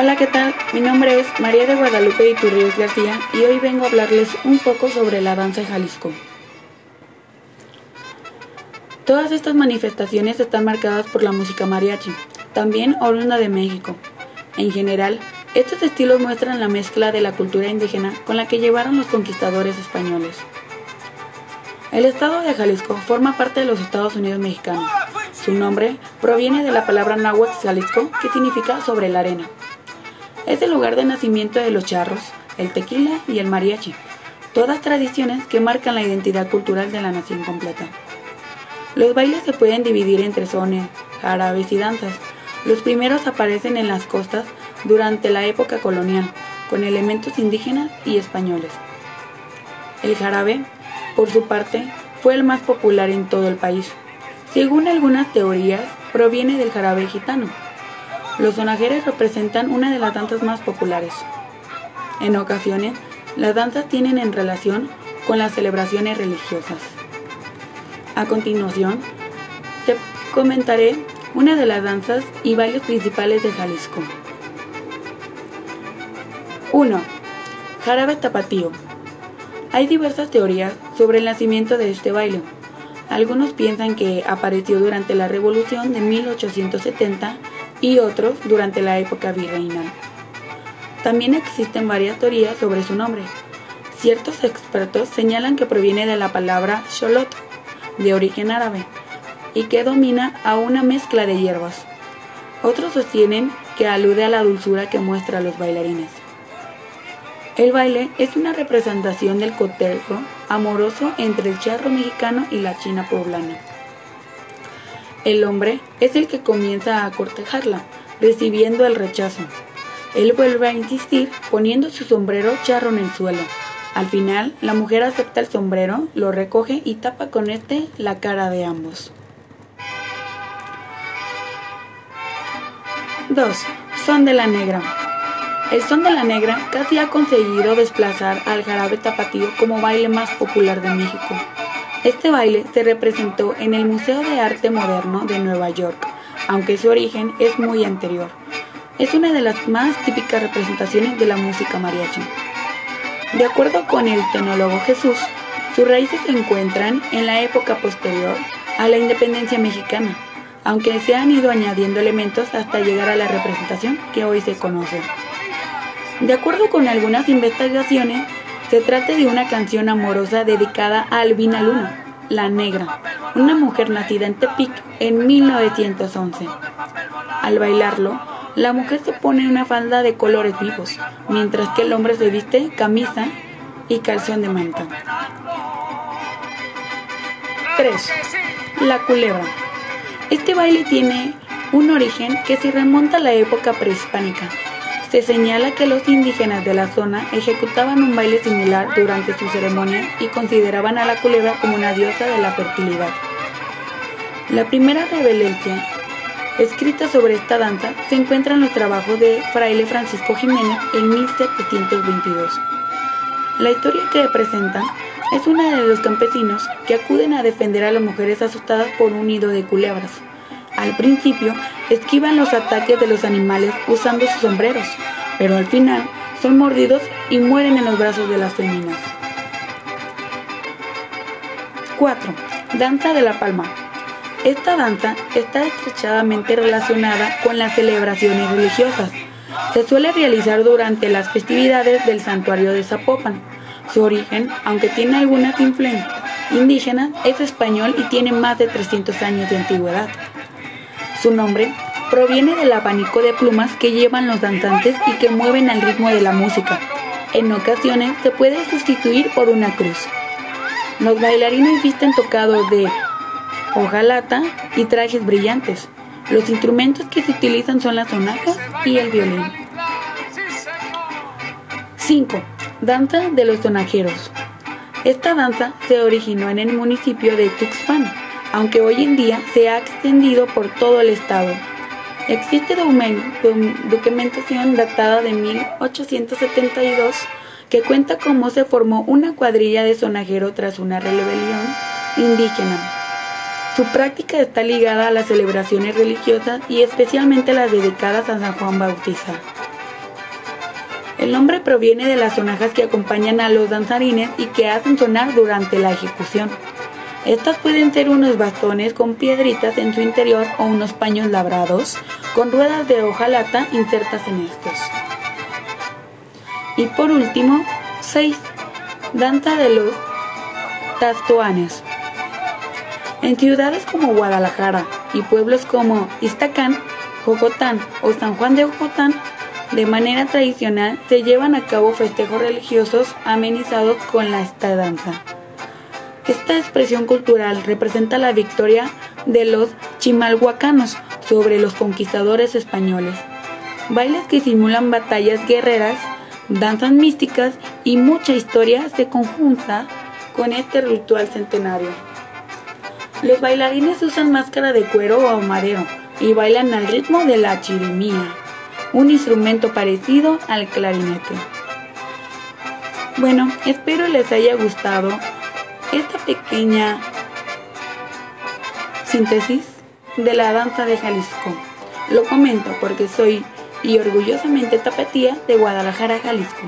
Hola, ¿qué tal? Mi nombre es María de Guadalupe Iturrios García y hoy vengo a hablarles un poco sobre la danza de Jalisco. Todas estas manifestaciones están marcadas por la música mariachi, también oriunda de México. En general, estos estilos muestran la mezcla de la cultura indígena con la que llevaron los conquistadores españoles. El estado de Jalisco forma parte de los Estados Unidos mexicanos. Su nombre proviene de la palabra náhuatl Jalisco, que significa sobre la arena. Es el lugar de nacimiento de los charros, el tequila y el mariachi, todas tradiciones que marcan la identidad cultural de la nación completa. Los bailes se pueden dividir entre sones, jarabes y danzas. Los primeros aparecen en las costas durante la época colonial, con elementos indígenas y españoles. El jarabe, por su parte, fue el más popular en todo el país. Según algunas teorías, proviene del jarabe gitano. Los sonajeros representan una de las danzas más populares. En ocasiones, las danzas tienen en relación con las celebraciones religiosas. A continuación, te comentaré una de las danzas y bailes principales de Jalisco. 1. Jarabe tapatío. Hay diversas teorías sobre el nacimiento de este baile. Algunos piensan que apareció durante la Revolución de 1870 y otros durante la época virreinal. También existen varias teorías sobre su nombre. Ciertos expertos señalan que proviene de la palabra sholot, de origen árabe y que domina a una mezcla de hierbas. Otros sostienen que alude a la dulzura que muestra a los bailarines. El baile es una representación del cotejo amoroso entre el charro mexicano y la china poblana. El hombre es el que comienza a cortejarla, recibiendo el rechazo. Él vuelve a insistir poniendo su sombrero charro en el suelo. Al final, la mujer acepta el sombrero, lo recoge y tapa con este la cara de ambos. 2. Son de la negra. El son de la negra casi ha conseguido desplazar al jarabe tapatío como baile más popular de México. Este baile se representó en el Museo de Arte Moderno de Nueva York, aunque su origen es muy anterior. Es una de las más típicas representaciones de la música mariachi. De acuerdo con el tenólogo Jesús, sus raíces se encuentran en la época posterior a la independencia mexicana, aunque se han ido añadiendo elementos hasta llegar a la representación que hoy se conoce. De acuerdo con algunas investigaciones, se trata de una canción amorosa dedicada a Albina Luna, la negra, una mujer nacida en Tepic en 1911. Al bailarlo, la mujer se pone una falda de colores vivos, mientras que el hombre se viste camisa y calzón de manta. 3. La culebra. Este baile tiene un origen que se remonta a la época prehispánica. Se señala que los indígenas de la zona ejecutaban un baile similar durante su ceremonia y consideraban a la culebra como una diosa de la fertilidad. La primera reverencia escrita sobre esta danza se encuentra en los trabajos de Fraile Francisco Jiménez en 1722. La historia que presenta es una de los campesinos que acuden a defender a las mujeres asustadas por un nido de culebras. Al principio esquivan los ataques de los animales usando sus sombreros, pero al final son mordidos y mueren en los brazos de las féminas. 4. Danza de la Palma. Esta danza está estrechamente relacionada con las celebraciones religiosas. Se suele realizar durante las festividades del santuario de Zapopan. Su origen, aunque tiene algunas influencias indígenas, es español y tiene más de 300 años de antigüedad. Su nombre proviene del abanico de plumas que llevan los danzantes y que mueven al ritmo de la música. En ocasiones se puede sustituir por una cruz. Los bailarines visten tocados de hojalata y trajes brillantes. Los instrumentos que se utilizan son las sonajas y el violín. 5. Danza de los sonajeros. Esta danza se originó en el municipio de Tuxpan, aunque hoy en día se ha extendido por todo el estado. Existe documentación datada de 1872 que cuenta cómo se formó una cuadrilla de sonajeros tras una rebelión indígena. Su práctica está ligada a las celebraciones religiosas y especialmente las dedicadas a San Juan Bautista. El nombre proviene de las sonajas que acompañan a los danzarines y que hacen sonar durante la ejecución. Estas pueden ser unos bastones con piedritas en su interior o unos paños labrados con ruedas de hojalata insertas en estos. Y por último, 6. Danza de los Tastoanes. En ciudades como Guadalajara y pueblos como Iztacán, Jocotán o San Juan de Ojotán, de manera tradicional se llevan a cabo festejos religiosos amenizados con la esta danza. Esta expresión cultural representa la victoria de los chimalhuacanos sobre los conquistadores españoles. Bailes que simulan batallas guerreras, danzas místicas y mucha historia se conjunta con este ritual centenario. Los bailarines usan máscara de cuero o madero y bailan al ritmo de la chirimía, un instrumento parecido al clarinete. Bueno, espero les haya gustado esta pequeña síntesis de la danza de Jalisco. Lo comento porque soy y orgullosamente tapatía de Guadalajara, Jalisco.